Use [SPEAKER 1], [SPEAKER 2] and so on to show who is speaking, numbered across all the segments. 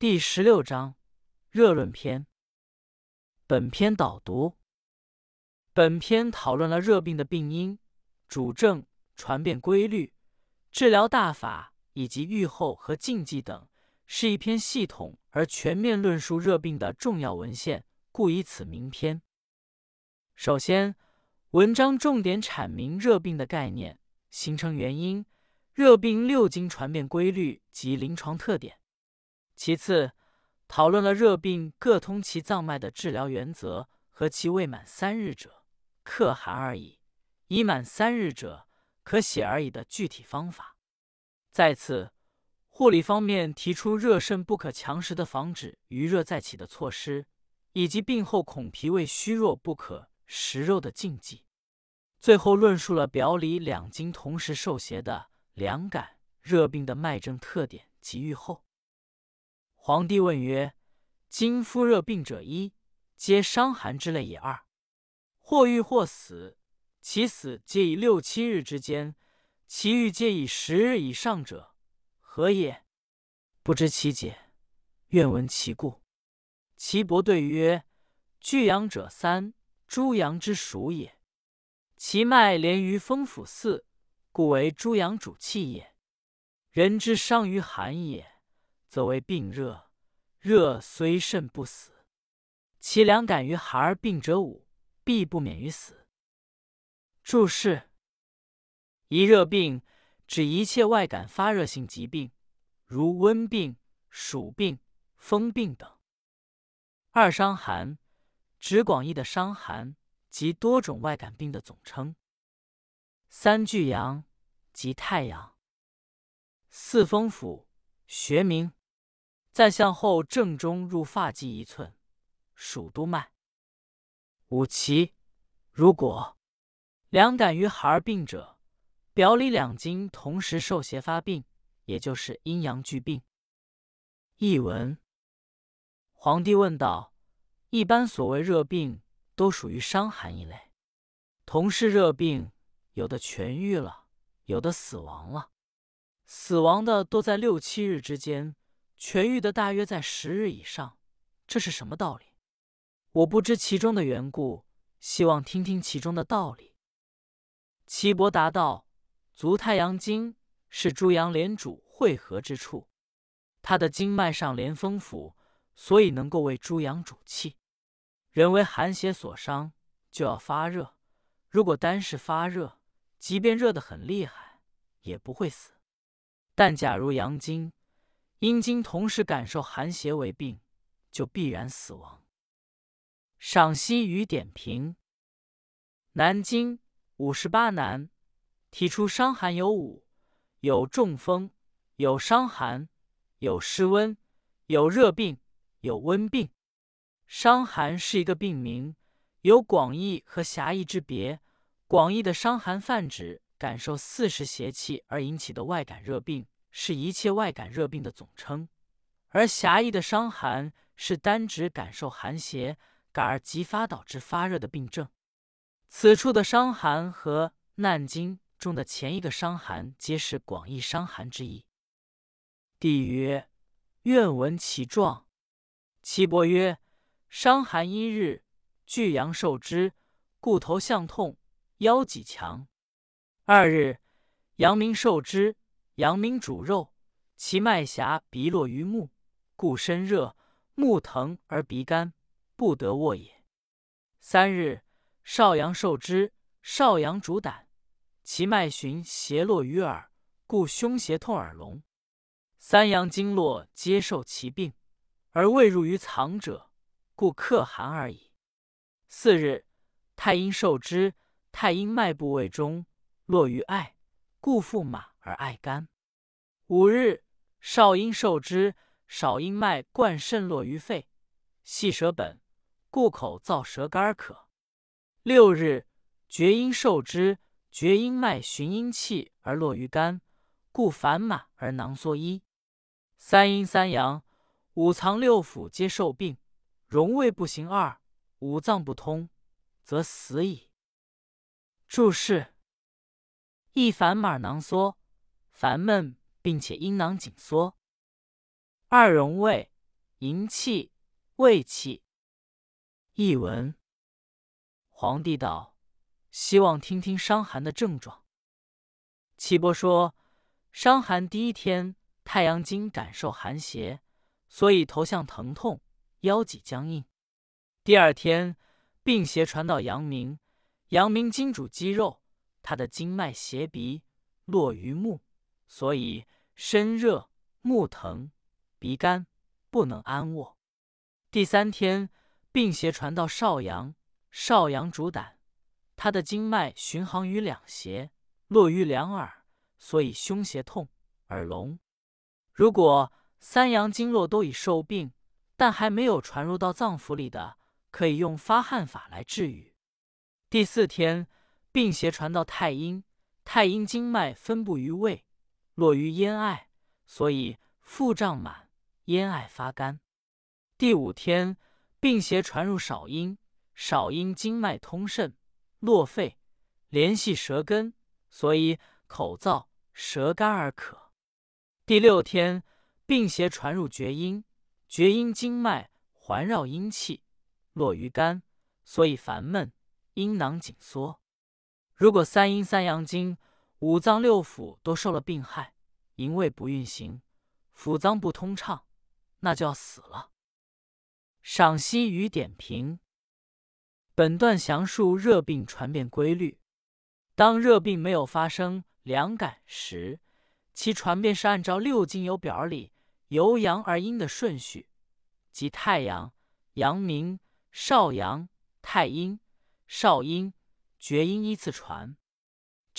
[SPEAKER 1] 第十六章热论篇。本篇导读。本篇讨论了热病的病因、主症、传变规律、治疗大法以及预后和禁忌等，是一篇系统而全面论述热病的重要文献，故以此名篇。首先，文章重点阐明热病的概念、形成原因、热病六经传变规律及临床特点。其次，讨论了热病各通其脏脉的治疗原则和其未满三日者可汗而已，已满三日者可血而已的具体方法。再次，护理方面提出热肾不可强食的防止余热再起的措施，以及病后恐脾胃虚弱不可食肉的禁忌。最后，论述了表里两经同时受邪的凉感热病的脉症特点及预后。皇帝问曰：“今夫热病者一，皆伤寒之类也；二，或愈或死，其死皆以六七日之间，其愈皆以十日以上者，何也？不知其解，愿闻其故。”岐伯对曰：“巨阳者三，诸阳之属也。其脉连于风府四，故为诸阳主气也。人之伤于寒也。”则为病热，热虽甚不死，其凉感于寒而病者五，必不免于死。注释：一热病指一切外感发热性疾病，如温病、暑病、风病等。二伤寒指广义的伤寒及多种外感病的总称。三巨阳即太阳。四风府学名。再向后正中入发际一寸，属督脉。五奇，如果两感于孩儿病者，表里两经同时受邪发病，也就是阴阳俱病。译文：皇帝问道：一般所谓热病，都属于伤寒一类。同是热病，有的痊愈了，有的死亡了。死亡的都在六七日之间。痊愈的大约在十日以上，这是什么道理？我不知其中的缘故，希望听听其中的道理。岐伯答道：“足太阳经是诸阳连主汇合之处，它的经脉上连风府，所以能够为诸阳主气。人为寒邪所伤，就要发热。如果单是发热，即便热得很厉害，也不会死。但假如阳经，阴经同时感受寒邪为病，就必然死亡。赏析与点评：南经五十八难提出伤寒有五：有中风，有伤寒，有湿温，有热病，有温病。伤寒是一个病名，有广义和狭义之别。广义的伤寒泛指感受四时邪气而引起的外感热病。是一切外感热病的总称，而狭义的伤寒是单指感受寒邪感而急发导致发热的病症。此处的伤寒和《难经》中的前一个伤寒皆是广义伤寒之意。帝曰：“愿闻其状。”岐伯曰：“伤寒一日，巨阳受之，故头项痛，腰脊强；二日，阳明受之。”阳明主肉，其脉狭鼻落于目，故身热，目疼而鼻干，不得卧也。三日，少阳受之，少阳主胆，其脉循斜络于耳，故胸胁痛耳聋。三阳经络皆受其病，而未入于藏者，故克寒而已。四日，太阴受之，太阴脉部位中络于爱，故腹马而爱干。五日，少阴受之，少阴脉贯肾络于肺，系舌本，故口燥舌干渴。六日，厥阴受之，厥阴脉循阴气而络于肝，故烦满而囊缩衣。三阴三阳，五脏六腑皆受病，荣卫不行二，五脏不通，则死矣。注释：一烦马囊缩，烦闷。并且阴囊紧缩。二荣胃营气、胃气。译文：皇帝道，希望听听伤寒的症状。岐伯说，伤寒第一天，太阳经感受寒邪，所以头项疼痛，腰脊僵硬。第二天，病邪传到阳明，阳明经主肌肉，他的经脉邪鼻，络于目，所以身热、目疼、鼻干，不能安卧。第三天，病邪传到少阳，少阳主胆，他的经脉巡航于两胁，络于两耳，所以胸胁痛、耳聋。如果三阳经络都已受病，但还没有传入到脏腑里的，可以用发汗法来治愈。第四天，病邪传到太阴，太阴经脉分布于胃，落于咽艾，所以腹胀满，咽艾发干。第五天，病邪传入少阴，少阴经脉通肾，络肺，联系舌根，所以口燥、舌干而渴。第六天，病邪传入厥阴，厥阴经脉环绕阴气。落于肝，所以烦闷，阴囊紧缩。如果三阴三阳经、五脏六腑都受了病害，营卫不运行，腑脏不通畅，那就要死了。赏析与点评：本段详述热病传变规律。当热病没有发生凉感时，其传变是按照六经由表里由阳而阴的顺序，即太阳、阳明。少阳、太阴、少阴、厥阴依次传。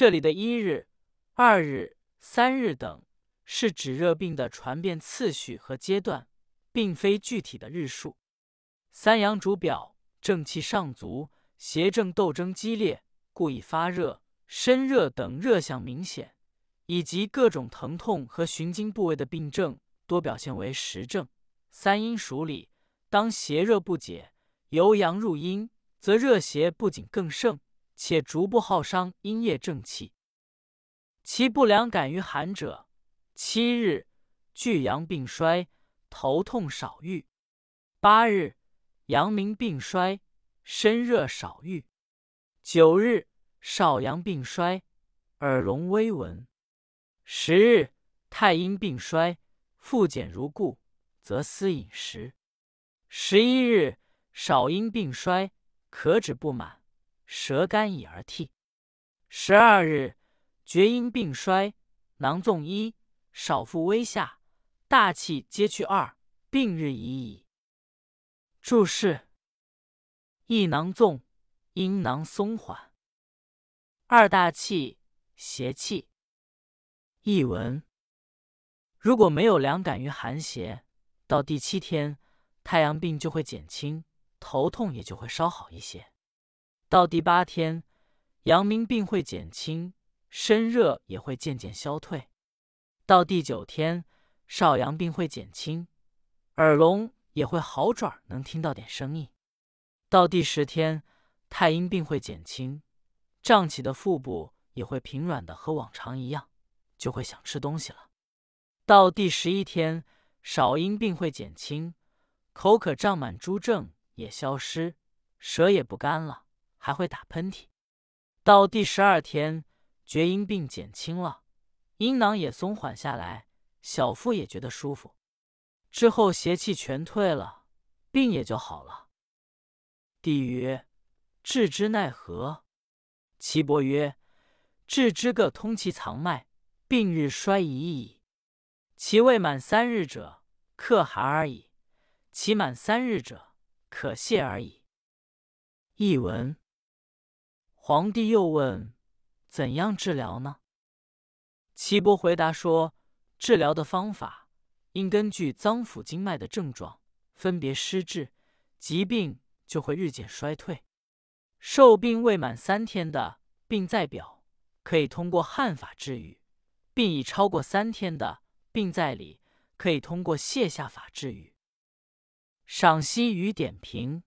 [SPEAKER 1] 这里的一日、二日、三日等，是指热病的传变次序和阶段，并非具体的日数。三阳主表，正气上足，邪正斗争激烈，故以发热、身热等热象明显，以及各种疼痛和循经部位的病症，多表现为实症。三阴属里，当邪热不解。由阳入阴，则热邪不仅更盛，且逐步耗伤阴液正气。其不良感于寒者：七日，巨阳病衰，头痛少愈；八日，阳明病衰，身热少愈；九日，少阳病衰，耳聋微闻；十日，太阴病衰，腹减如故，则思饮食；十一日。少阴病衰，可止不满，舌干已而涕。十二日，厥阴病衰，囊纵一，少腹微下，大气皆去二，病日已矣。注释：一囊纵，阴囊松缓；二大气，邪气。译文：如果没有凉感于寒邪，到第七天，太阳病就会减轻。头痛也就会稍好一些，到第八天，阳明病会减轻，身热也会渐渐消退；到第九天，少阳病会减轻，耳聋也会好转，能听到点声音；到第十天，太阴病会减轻，胀起的腹部也会平软的和往常一样，就会想吃东西了；到第十一天，少阴病会减轻，口渴胀满诸症。也消失，舌也不干了，还会打喷嚏。到第十二天，厥阴病减轻了，阴囊也松缓下来，小腹也觉得舒服。之后邪气全退了，病也就好了。帝曰：“治之奈何？”岐伯曰：“治之各通其藏脉，病日衰已矣。其未满三日者，可寒而已；其满三日者，”可泻而已。译文：皇帝又问：“怎样治疗呢？”岐伯回答说：“治疗的方法应根据脏腑经脉的症状分别施治，疾病就会日渐衰退。受病未满三天的病在表，可以通过汗法治愈；病已超过三天的病在里，可以通过泻下法治愈。”赏析与点评：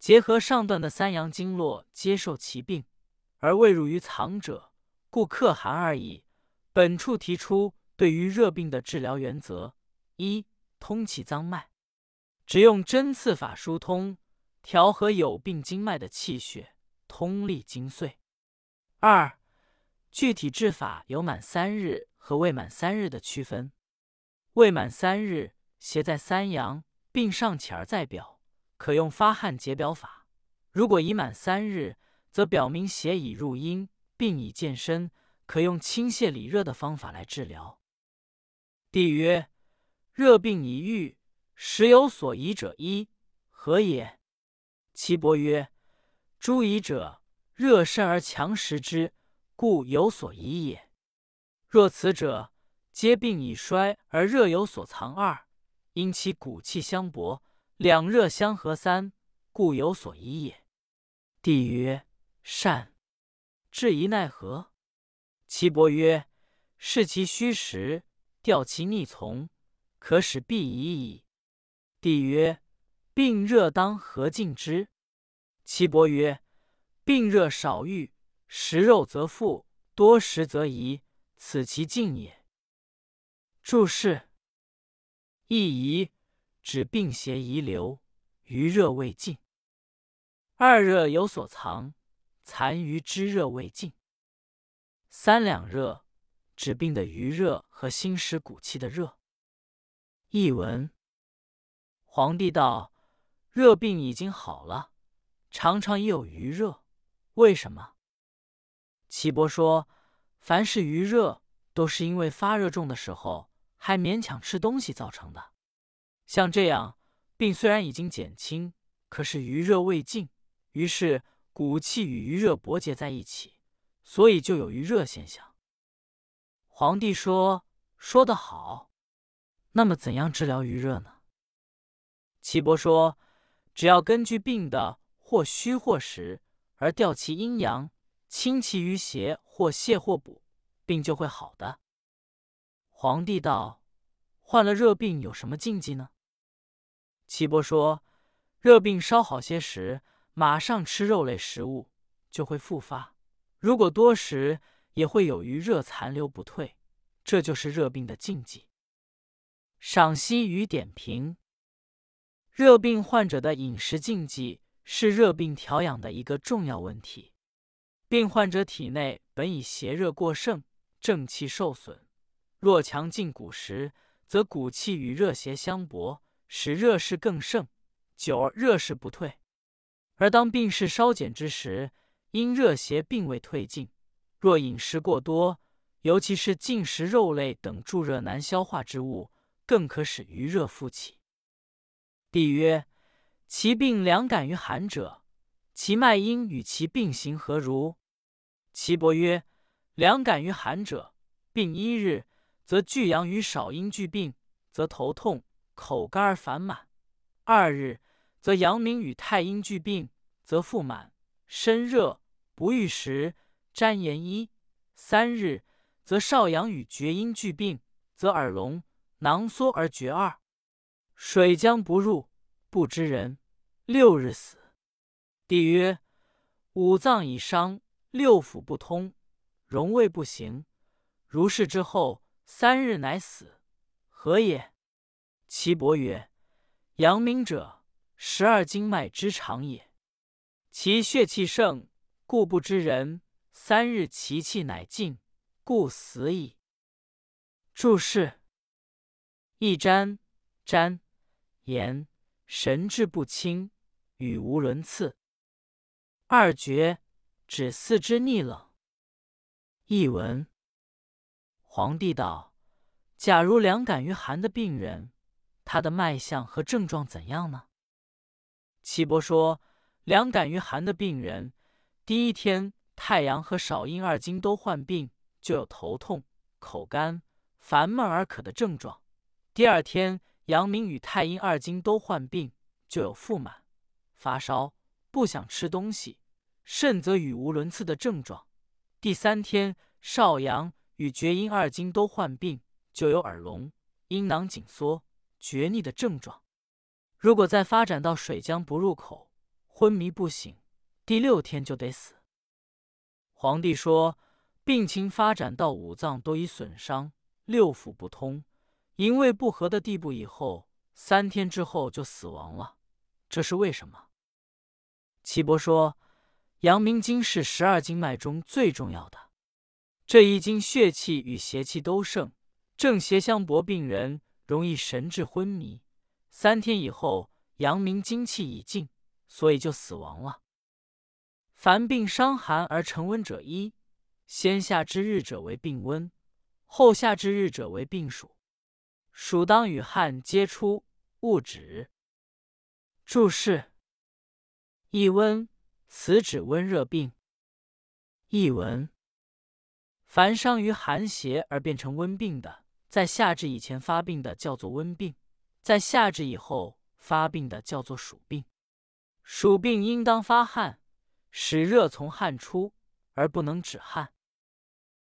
[SPEAKER 1] 结合上段的三阳经络接受其病，而未入于藏者，故克寒而已。本处提出对于热病的治疗原则：一、通气脏脉，只用针刺法疏通，调和有病经脉的气血，通利精髓。二、具体治法有满三日和未满三日的区分。未满三日，邪在三阳，病尚起而在表，可用发汗解表法；如果已满三日，则表明邪已入阴，病已渐深，可用清泻理热的方法来治疗。帝曰：热病已愈，时有所宜者一，何也？岐伯曰：诸疑者，热甚而强食之，故有所宜也。若此者，皆病已衰而热有所藏二，因其骨气相搏，两热相合三，故有所疑也。帝曰：善。质疑奈何？岐伯曰：视其虚实，调其逆从，可使必疑矣。帝曰：病热当何尽之？岐伯曰：病热少愈，食肉则复，多食则遗，此其尽也。注释：一遗指病邪遗留，余热未尽；二热有所藏，残余之热未尽；三两热指病的余热和心实骨气的热。译文：皇帝道：热病已经好了，常常也有余热，为什么？岐伯说：凡是余热，都是因为发热重的时候。还勉强吃东西造成的，像这样病虽然已经减轻，可是余热未尽，于是骨气与余热搏结在一起，所以就有余热现象。皇帝说：“说得好，那么怎样治疗余热呢？”岐伯说：“只要根据病的或虚或实而调其阴阳，清其余邪，或泻或补，病就会好的。”皇帝道：“患了热病有什么禁忌呢？”岐伯说：“热病稍好些时，马上吃肉类食物就会复发；如果多食，也会有余热残留不退，这就是热病的禁忌。”赏析与点评：热病患者的饮食禁忌是热病调养的一个重要问题。病患者体内本已邪热过盛，正气受损。若强劲骨时，则骨气与热邪相搏，使热势更盛，久而热势不退；而当病势稍减之时，因热邪并未退尽，若饮食过多，尤其是进食肉类等助热难消化之物，更可使余热复起。帝曰：其病凉感于寒者，其脉因与其病形何如？岐伯曰：凉感于寒者，病一日。则巨阳与少阴俱病，则头痛、口干而烦满；二日，则阳明与太阴俱病，则腹满、身热、不欲食、沾盐衣；三日，则少阳与厥阴俱病，则耳聋、囊缩而厥二，水将不入，不知人。六日死。帝曰：五脏已伤，六腑不通，荣卫不行。如是之后。三日乃死，何也？岐伯曰：阳明者，十二经脉之长也，其血气盛，故不知人。三日其气乃尽，故死矣。注释：一沾沾言神志不清，语无伦次；二绝指四肢逆冷。译文。皇帝道：“假如两感于寒的病人，他的脉象和症状怎样呢？”岐伯说：“两感于寒的病人，第一天太阳和少阴二经都患病，就有头痛、口干、烦闷而渴的症状；第二天阳明与太阴二经都患病，就有腹满、发烧、不想吃东西，甚则语无伦次的症状；第三天少阳。”与厥阴二经都患病，就有耳聋、阴囊紧缩、绝逆的症状。如果再发展到水浆不入口、昏迷不醒，第六天就得死。皇帝说，病情发展到五脏都已损伤、六腑不通、营卫不和的地步以后，三天之后就死亡了，这是为什么？岐伯说：“阳明经是十二经脉中最重要的，这一经血气与邪气都盛，正邪相搏，病人容易神志昏迷。三天以后，阳明精气已尽，所以就死亡了。凡病伤寒而成温者，一先下之日者为病温，后下之日者为病暑。暑当与汗皆出，勿止。注释。”一温，此指温热病。译文：凡伤于寒邪而变成温病的，在夏至以前发病的叫做温病，在夏至以后发病的叫做暑病。暑病应当发汗，使热从汗出，而不能止汗。